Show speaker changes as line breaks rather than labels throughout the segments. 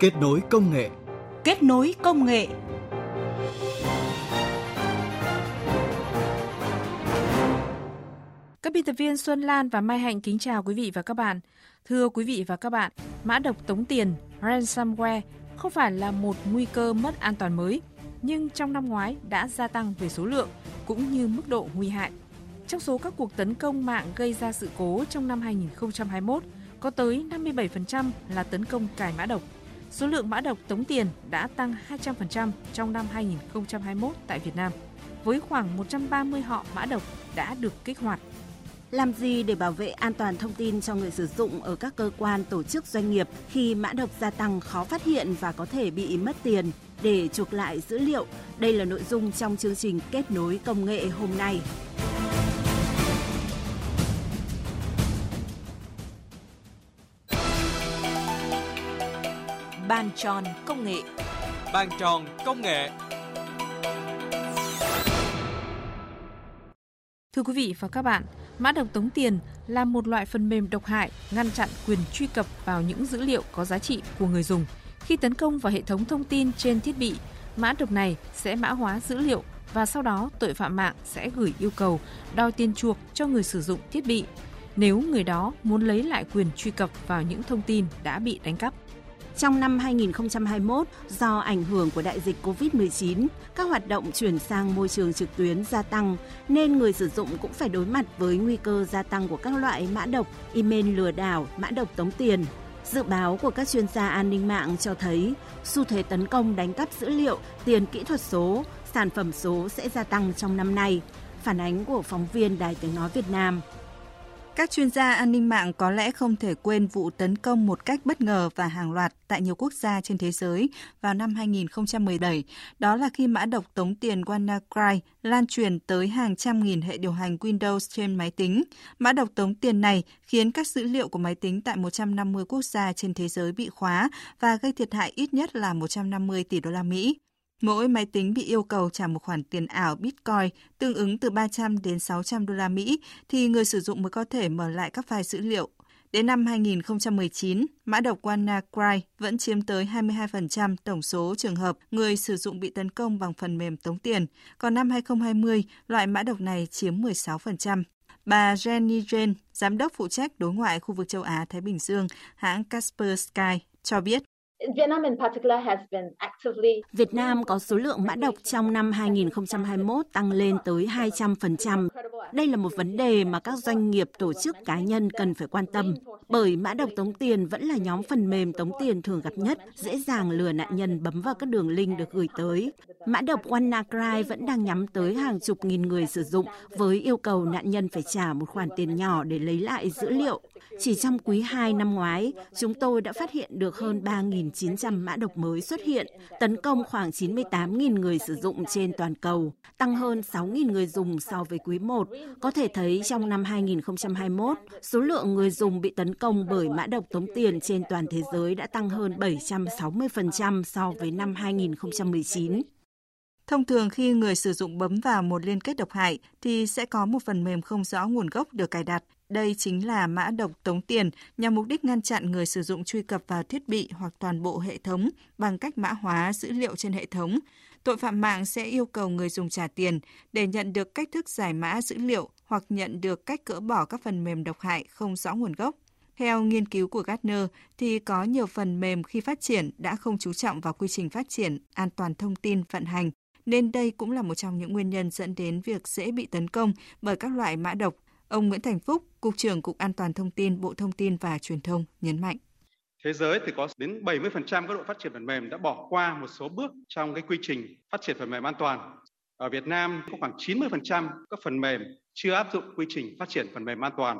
Kết nối công nghệ.
Kết nối công nghệ.
Các biên tập viên Xuân Lan và Mai Hạnh kính chào quý vị và các bạn. Thưa quý vị và các bạn, mã độc tống tiền ransomware không phải là một nguy cơ mất an toàn mới, nhưng trong năm ngoái đã gia tăng về số lượng cũng như mức độ nguy hại. Trong số các cuộc tấn công mạng gây ra sự cố trong năm 2021, có tới 57% là tấn công cài mã độc. Số lượng mã độc tống tiền đã tăng 200% trong năm 2021 tại Việt Nam, với khoảng 130 họ mã độc đã được kích hoạt.
Làm gì để bảo vệ an toàn thông tin cho người sử dụng ở các cơ quan, tổ chức doanh nghiệp khi mã độc gia tăng khó phát hiện và có thể bị mất tiền để chuộc lại dữ liệu? Đây là nội dung trong chương trình Kết nối công nghệ hôm nay. Bàn tròn công nghệ.
Bàn tròn công nghệ.
Thưa quý vị và các bạn, mã độc tống tiền là một loại phần mềm độc hại ngăn chặn quyền truy cập vào những dữ liệu có giá trị của người dùng. Khi tấn công vào hệ thống thông tin trên thiết bị, mã độc này sẽ mã hóa dữ liệu và sau đó tội phạm mạng sẽ gửi yêu cầu đòi tiền chuộc cho người sử dụng thiết bị nếu người đó muốn lấy lại quyền truy cập vào những thông tin đã bị đánh cắp.
Trong năm 2021, do ảnh hưởng của đại dịch COVID-19, các hoạt động chuyển sang môi trường trực tuyến gia tăng, nên người sử dụng cũng phải đối mặt với nguy cơ gia tăng của các loại mã độc, email lừa đảo, mã độc tống tiền. Dự báo của các chuyên gia an ninh mạng cho thấy, xu thế tấn công đánh cắp dữ liệu, tiền kỹ thuật số, sản phẩm số sẽ gia tăng trong năm nay. Phản ánh của phóng viên Đài Tiếng Nói Việt Nam.
Các chuyên gia an ninh mạng có lẽ không thể quên vụ tấn công một cách bất ngờ và hàng loạt tại nhiều quốc gia trên thế giới vào năm 2017. Đó là khi mã độc tống tiền WannaCry lan truyền tới hàng trăm nghìn hệ điều hành Windows trên máy tính. Mã độc tống tiền này khiến các dữ liệu của máy tính tại 150 quốc gia trên thế giới bị khóa và gây thiệt hại ít nhất là 150 tỷ đô la Mỹ. Mỗi máy tính bị yêu cầu trả một khoản tiền ảo Bitcoin tương ứng từ 300 đến 600 đô la Mỹ thì người sử dụng mới có thể mở lại các file dữ liệu. Đến năm 2019, mã độc WannaCry vẫn chiếm tới 22% tổng số trường hợp người sử dụng bị tấn công bằng phần mềm tống tiền, còn năm 2020, loại mã độc này chiếm 16%. Bà Jenny Jane, giám đốc phụ trách đối ngoại khu vực châu Á-Thái Bình Dương, hãng Casper Sky, cho biết
Việt Nam có số lượng mã độc trong năm 2021 tăng lên tới 200%. Đây là một vấn đề mà các doanh nghiệp, tổ chức cá nhân cần phải quan tâm, bởi mã độc tống tiền vẫn là nhóm phần mềm tống tiền thường gặp nhất, dễ dàng lừa nạn nhân bấm vào các đường link được gửi tới. Mã độc WannaCry vẫn đang nhắm tới hàng chục nghìn người sử dụng với yêu cầu nạn nhân phải trả một khoản tiền nhỏ để lấy lại dữ liệu. Chỉ trong quý 2 năm ngoái, chúng tôi đã phát hiện được hơn 3.900 mã độc mới xuất hiện, tấn công khoảng 98.000 người sử dụng trên toàn cầu, tăng hơn 6.000 người dùng so với quý 1. Có thể thấy trong năm 2021, số lượng người dùng bị tấn công bởi mã độc tống tiền trên toàn thế giới đã tăng hơn 760% so với năm 2019.
Thông thường khi người sử dụng bấm vào một liên kết độc hại thì sẽ có một phần mềm không rõ nguồn gốc được cài đặt. Đây chính là mã độc tống tiền nhằm mục đích ngăn chặn người sử dụng truy cập vào thiết bị hoặc toàn bộ hệ thống bằng cách mã hóa dữ liệu trên hệ thống. Tội phạm mạng sẽ yêu cầu người dùng trả tiền để nhận được cách thức giải mã dữ liệu hoặc nhận được cách cỡ bỏ các phần mềm độc hại không rõ nguồn gốc. Theo nghiên cứu của Gartner, thì có nhiều phần mềm khi phát triển đã không chú trọng vào quy trình phát triển, an toàn thông tin vận hành, nên đây cũng là một trong những nguyên nhân dẫn đến việc dễ bị tấn công bởi các loại mã độc. Ông Nguyễn Thành Phúc, Cục trưởng Cục An toàn Thông tin Bộ Thông tin và Truyền thông nhấn mạnh.
Thế giới thì có đến 70% các đội phát triển phần mềm đã bỏ qua một số bước trong cái quy trình phát triển phần mềm an toàn. Ở Việt Nam có khoảng 90% các phần mềm chưa áp dụng quy trình phát triển phần mềm an toàn.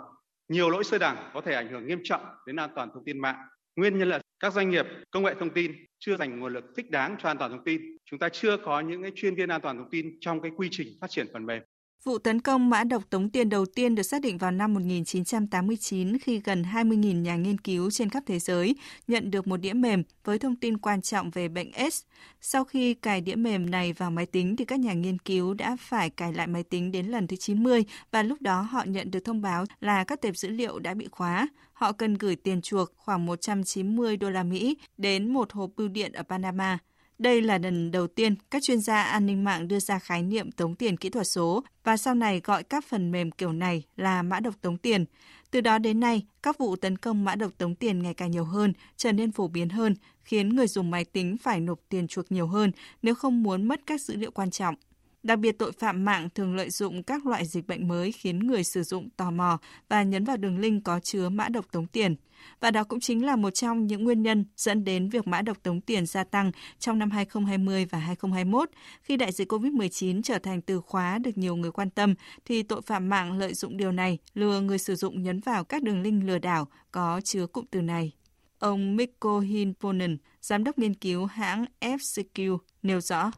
Nhiều lỗi sơ đẳng có thể ảnh hưởng nghiêm trọng đến an toàn thông tin mạng. Nguyên nhân là các doanh nghiệp công nghệ thông tin chưa dành nguồn lực thích đáng cho an toàn thông tin. Chúng ta chưa có những cái chuyên viên an toàn thông tin trong cái quy trình phát triển phần mềm.
Vụ tấn công mã độc tống tiền đầu tiên được xác định vào năm 1989 khi gần 20.000 nhà nghiên cứu trên khắp thế giới nhận được một đĩa mềm với thông tin quan trọng về bệnh S. Sau khi cài đĩa mềm này vào máy tính thì các nhà nghiên cứu đã phải cài lại máy tính đến lần thứ 90 và lúc đó họ nhận được thông báo là các tệp dữ liệu đã bị khóa. Họ cần gửi tiền chuộc khoảng 190 đô la Mỹ đến một hộp bưu điện ở Panama. Đây là lần đầu tiên các chuyên gia an ninh mạng đưa ra khái niệm tống tiền kỹ thuật số và sau này gọi các phần mềm kiểu này là mã độc tống tiền. Từ đó đến nay, các vụ tấn công mã độc tống tiền ngày càng nhiều hơn, trở nên phổ biến hơn, khiến người dùng máy tính phải nộp tiền chuộc nhiều hơn nếu không muốn mất các dữ liệu quan trọng. Đặc biệt tội phạm mạng thường lợi dụng các loại dịch bệnh mới khiến người sử dụng tò mò và nhấn vào đường link có chứa mã độc tống tiền. Và đó cũng chính là một trong những nguyên nhân dẫn đến việc mã độc tống tiền gia tăng trong năm 2020 và 2021. Khi đại dịch COVID-19 trở thành từ khóa được nhiều người quan tâm, thì tội phạm mạng lợi dụng điều này lừa người sử dụng nhấn vào các đường link lừa đảo có chứa cụm từ này. Ông Mikko Hinponen, giám đốc nghiên cứu hãng FCQ, nêu rõ.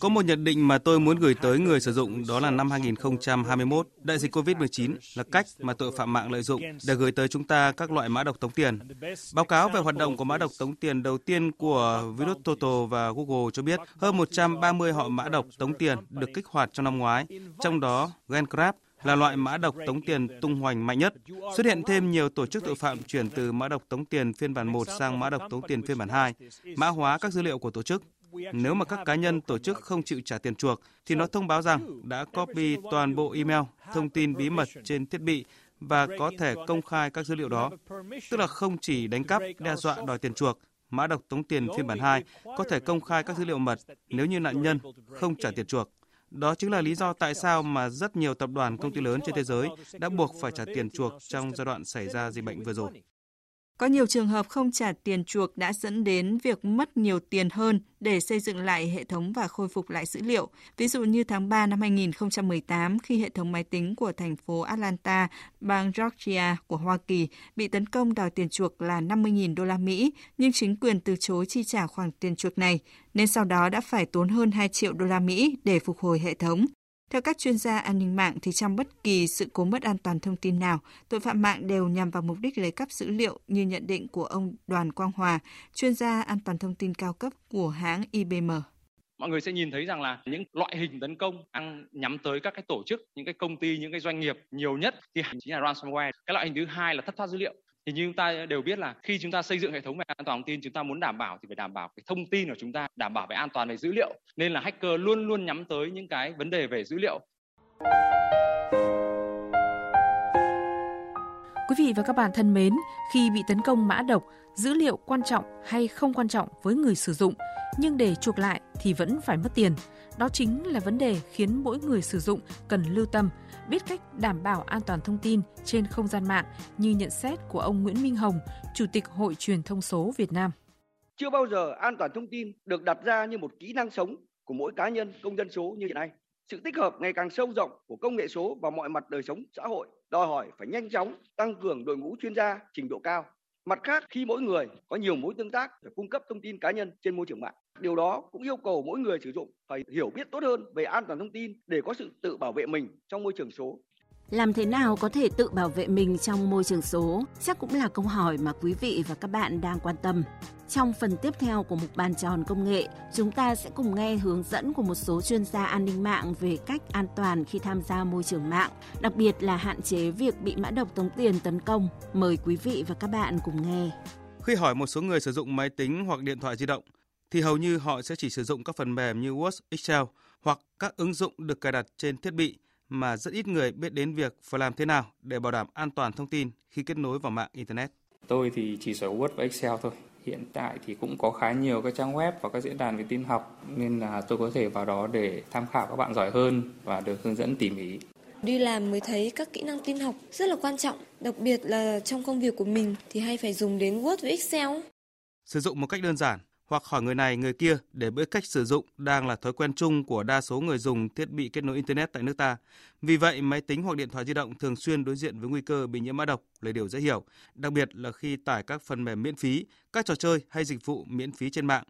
Có một nhận định mà tôi muốn gửi tới người sử dụng đó là năm 2021, đại dịch COVID-19 là cách mà tội phạm mạng lợi dụng để gửi tới chúng ta các loại mã độc tống tiền. Báo cáo về hoạt động của mã độc tống tiền đầu tiên của virus total và Google cho biết hơn 130 họ mã độc tống tiền được kích hoạt trong năm ngoái, trong đó GenCrab là loại mã độc tống tiền tung hoành mạnh nhất. Xuất hiện thêm nhiều tổ chức tội phạm chuyển từ mã độc tống tiền phiên bản 1 sang mã độc tống tiền phiên bản 2, mã hóa các dữ liệu của tổ chức. Nếu mà các cá nhân tổ chức không chịu trả tiền chuộc thì nó thông báo rằng đã copy toàn bộ email, thông tin bí mật trên thiết bị và có thể công khai các dữ liệu đó. Tức là không chỉ đánh cắp, đe dọa đòi tiền chuộc, mã độc tống tiền phiên bản 2 có thể công khai các dữ liệu mật nếu như nạn nhân không trả tiền chuộc. Đó chính là lý do tại sao mà rất nhiều tập đoàn công ty lớn trên thế giới đã buộc phải trả tiền chuộc trong giai đoạn xảy ra dịch bệnh vừa rồi.
Có nhiều trường hợp không trả tiền chuộc đã dẫn đến việc mất nhiều tiền hơn để xây dựng lại hệ thống và khôi phục lại dữ liệu. Ví dụ như tháng 3 năm 2018 khi hệ thống máy tính của thành phố Atlanta, bang Georgia của Hoa Kỳ bị tấn công đòi tiền chuộc là 50.000 đô la Mỹ, nhưng chính quyền từ chối chi trả khoản tiền chuộc này, nên sau đó đã phải tốn hơn 2 triệu đô la Mỹ để phục hồi hệ thống. Theo các chuyên gia an ninh mạng thì trong bất kỳ sự cố mất an toàn thông tin nào, tội phạm mạng đều nhằm vào mục đích lấy cắp dữ liệu như nhận định của ông Đoàn Quang Hòa, chuyên gia an toàn thông tin cao cấp của hãng IBM
mọi người sẽ nhìn thấy rằng là những loại hình tấn công đang nhắm tới các cái tổ chức, những cái công ty, những cái doanh nghiệp nhiều nhất thì chính là ransomware. Cái loại hình thứ hai là thất thoát dữ liệu thì như chúng ta đều biết là khi chúng ta xây dựng hệ thống về an toàn thông tin chúng ta muốn đảm bảo thì phải đảm bảo cái thông tin của chúng ta đảm bảo về an toàn về dữ liệu. Nên là hacker luôn luôn nhắm tới những cái vấn đề về dữ liệu.
Quý vị và các bạn thân mến, khi bị tấn công mã độc, dữ liệu quan trọng hay không quan trọng với người sử dụng, nhưng để chuộc lại thì vẫn phải mất tiền. Đó chính là vấn đề khiến mỗi người sử dụng cần lưu tâm biết cách đảm bảo an toàn thông tin trên không gian mạng như nhận xét của ông Nguyễn Minh Hồng, Chủ tịch Hội truyền thông số Việt Nam.
Chưa bao giờ an toàn thông tin được đặt ra như một kỹ năng sống của mỗi cá nhân công dân số như hiện nay. Sự tích hợp ngày càng sâu rộng của công nghệ số vào mọi mặt đời sống xã hội đòi hỏi phải nhanh chóng tăng cường đội ngũ chuyên gia trình độ cao. Mặt khác, khi mỗi người có nhiều mối tương tác để cung cấp thông tin cá nhân trên môi trường mạng, điều đó cũng yêu cầu mỗi người sử dụng phải hiểu biết tốt hơn về an toàn thông tin để có sự tự bảo vệ mình trong môi trường số.
Làm thế nào có thể tự bảo vệ mình trong môi trường số? Chắc cũng là câu hỏi mà quý vị và các bạn đang quan tâm. Trong phần tiếp theo của mục bàn tròn công nghệ, chúng ta sẽ cùng nghe hướng dẫn của một số chuyên gia an ninh mạng về cách an toàn khi tham gia môi trường mạng, đặc biệt là hạn chế việc bị mã độc tống tiền tấn công. Mời quý vị và các bạn cùng nghe.
Khi hỏi một số người sử dụng máy tính hoặc điện thoại di động, thì hầu như họ sẽ chỉ sử dụng các phần mềm như Word, Excel hoặc các ứng dụng được cài đặt trên thiết bị mà rất ít người biết đến việc phải làm thế nào để bảo đảm an toàn thông tin khi kết nối vào mạng Internet.
Tôi thì chỉ sử Word và Excel thôi. Hiện tại thì cũng có khá nhiều các trang web và các diễn đàn về tin học nên là tôi có thể vào đó để tham khảo các bạn giỏi hơn và được hướng dẫn tỉ mỉ.
Đi làm mới thấy các kỹ năng tin học rất là quan trọng, đặc biệt là trong công việc của mình thì hay phải dùng đến Word và Excel.
Sử dụng một cách đơn giản, hoặc hỏi người này người kia để biết cách sử dụng đang là thói quen chung của đa số người dùng thiết bị kết nối Internet tại nước ta. Vì vậy, máy tính hoặc điện thoại di động thường xuyên đối diện với nguy cơ bị nhiễm mã độc là điều dễ hiểu, đặc biệt là khi tải các phần mềm miễn phí, các trò chơi hay dịch vụ miễn phí trên mạng.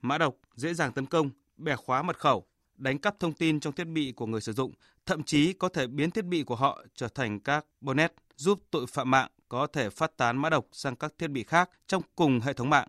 mã độc dễ dàng tấn công, bẻ khóa mật khẩu, đánh cắp thông tin trong thiết bị của người sử dụng, thậm chí có thể biến thiết bị của họ trở thành các bonnet giúp tội phạm mạng có thể phát tán mã độc sang các thiết bị khác trong cùng hệ thống mạng.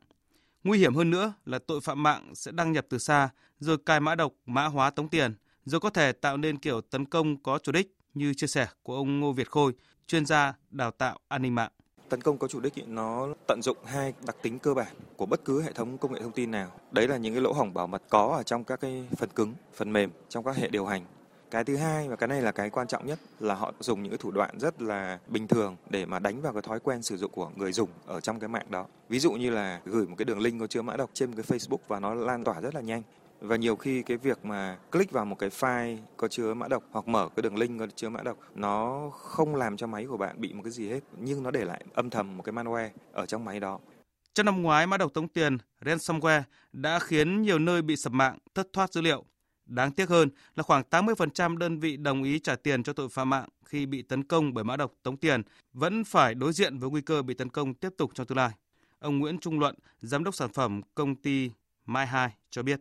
Nguy hiểm hơn nữa là tội phạm mạng sẽ đăng nhập từ xa, rồi cài mã độc, mã hóa tống tiền, rồi có thể tạo nên kiểu tấn công có chủ đích như chia sẻ của ông Ngô Việt Khôi, chuyên gia đào tạo an ninh mạng.
Tấn công có chủ đích nó tận dụng hai đặc tính cơ bản của bất cứ hệ thống công nghệ thông tin nào. Đấy là những cái lỗ hổng bảo mật có ở trong các cái phần cứng, phần mềm, trong các hệ điều hành. Cái thứ hai và cái này là cái quan trọng nhất là họ dùng những cái thủ đoạn rất là bình thường để mà đánh vào cái thói quen sử dụng của người dùng ở trong cái mạng đó. Ví dụ như là gửi một cái đường link có chứa mã độc trên cái Facebook và nó lan tỏa rất là nhanh và nhiều khi cái việc mà click vào một cái file có chứa mã độc hoặc mở cái đường link có chứa mã độc nó không làm cho máy của bạn bị một cái gì hết nhưng nó để lại âm thầm một cái malware ở trong máy đó.
Trong năm ngoái, mã độc tống tiền ransomware đã khiến nhiều nơi bị sập mạng, thất thoát dữ liệu. Đáng tiếc hơn là khoảng 80% đơn vị đồng ý trả tiền cho tội phạm mạng khi bị tấn công bởi mã độc tống tiền vẫn phải đối diện với nguy cơ bị tấn công tiếp tục trong tương lai. Ông Nguyễn Trung Luận, giám đốc sản phẩm công ty Mai 2 cho biết.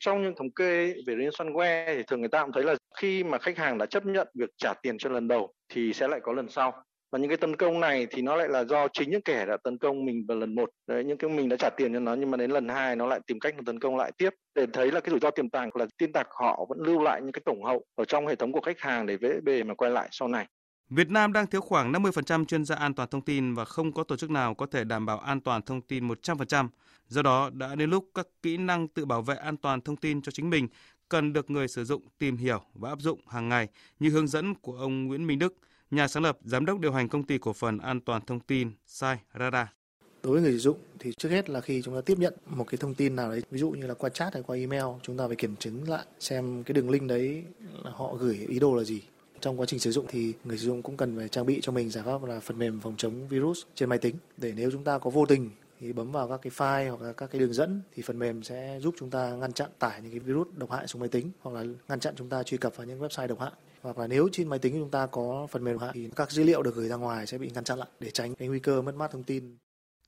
Trong những thống kê về ransomware thì thường người ta cũng thấy là khi mà khách hàng đã chấp nhận việc trả tiền cho lần đầu thì sẽ lại có lần sau. Và những cái tấn công này thì nó lại là do chính những kẻ đã tấn công mình vào lần một. Đấy, những cái mình đã trả tiền cho nó nhưng mà đến lần hai nó lại tìm cách tấn công lại tiếp để thấy là cái rủi ro tiềm tàng là tin tặc họ vẫn lưu lại những cái tổng hậu ở trong hệ thống của khách hàng để dễ bề mà quay lại sau này.
Việt Nam đang thiếu khoảng 50% chuyên gia an toàn thông tin và không có tổ chức nào có thể đảm bảo an toàn thông tin 100%. Do đó, đã đến lúc các kỹ năng tự bảo vệ an toàn thông tin cho chính mình cần được người sử dụng tìm hiểu và áp dụng hàng ngày như hướng dẫn của ông Nguyễn Minh Đức, nhà sáng lập, giám đốc điều hành công ty cổ phần an toàn thông tin Sai Radar.
Đối với người sử dụng thì trước hết là khi chúng ta tiếp nhận một cái thông tin nào đấy, ví dụ như là qua chat hay qua email, chúng ta phải kiểm chứng lại xem cái đường link đấy họ gửi ý đồ là gì trong quá trình sử dụng thì người sử dụng cũng cần phải trang bị cho mình giải pháp là phần mềm phòng chống virus trên máy tính để nếu chúng ta có vô tình thì bấm vào các cái file hoặc là các cái đường dẫn thì phần mềm sẽ giúp chúng ta ngăn chặn tải những cái virus độc hại xuống máy tính hoặc là ngăn chặn chúng ta truy cập vào những website độc hại hoặc là nếu trên máy tính của chúng ta có phần mềm độc hại thì các dữ liệu được gửi ra ngoài sẽ bị ngăn chặn lại để tránh cái nguy cơ mất mát thông tin.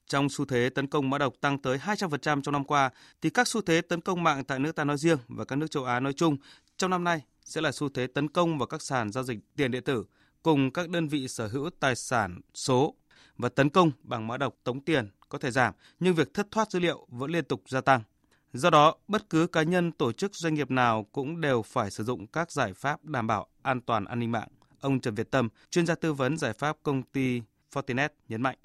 Trong xu thế tấn công mã độc tăng tới 200% trong năm qua, thì các xu thế tấn công mạng tại nước ta nói riêng và các nước châu Á nói chung trong năm nay sẽ là xu thế tấn công vào các sàn giao dịch tiền điện tử cùng các đơn vị sở hữu tài sản số và tấn công bằng mã độc tống tiền có thể giảm, nhưng việc thất thoát dữ liệu vẫn liên tục gia tăng. Do đó, bất cứ cá nhân, tổ chức, doanh nghiệp nào cũng đều phải sử dụng các giải pháp đảm bảo an toàn an ninh mạng. Ông Trần Việt Tâm, chuyên gia tư vấn giải pháp công ty Fortinet nhấn mạnh.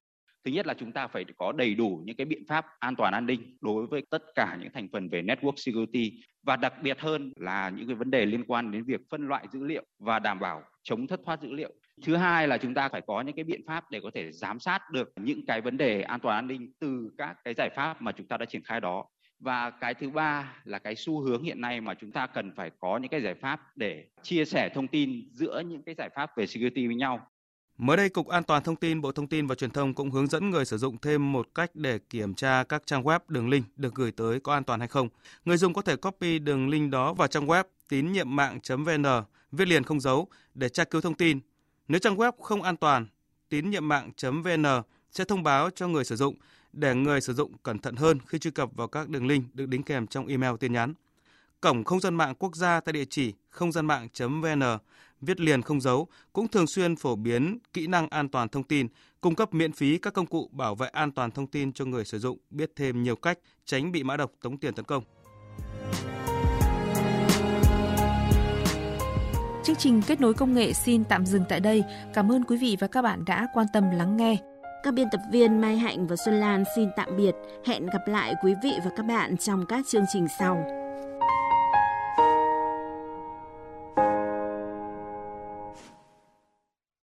Thứ nhất là chúng ta phải có đầy đủ những cái biện pháp an toàn an ninh đối với tất cả những thành phần về network security và đặc biệt hơn là những cái vấn đề liên quan đến việc phân loại dữ liệu và đảm bảo chống thất thoát dữ liệu. Thứ hai là chúng ta phải có những cái biện pháp để có thể giám sát được những cái vấn đề an toàn an ninh từ các cái giải pháp mà chúng ta đã triển khai đó. Và cái thứ ba là cái xu hướng hiện nay mà chúng ta cần phải có những cái giải pháp để chia sẻ thông tin giữa những cái giải pháp về security với nhau.
Mới đây, Cục An toàn Thông tin Bộ Thông tin và Truyền thông cũng hướng dẫn người sử dụng thêm một cách để kiểm tra các trang web đường link được gửi tới có an toàn hay không. Người dùng có thể copy đường link đó vào trang web tín nhiệm mạng.vn, viết liền không dấu để tra cứu thông tin. Nếu trang web không an toàn, tín nhiệm mạng.vn sẽ thông báo cho người sử dụng để người sử dụng cẩn thận hơn khi truy cập vào các đường link được đính kèm trong email tin nhắn. Cổng không gian mạng quốc gia tại địa chỉ không gian mạng.vn viết liền không dấu cũng thường xuyên phổ biến kỹ năng an toàn thông tin, cung cấp miễn phí các công cụ bảo vệ an toàn thông tin cho người sử dụng biết thêm nhiều cách tránh bị mã độc tống tiền tấn công.
Chương trình kết nối công nghệ xin tạm dừng tại đây. Cảm ơn quý vị và các bạn đã quan tâm lắng nghe.
Các biên tập viên Mai Hạnh và Xuân Lan xin tạm biệt. Hẹn gặp lại quý vị và các bạn trong các chương trình sau.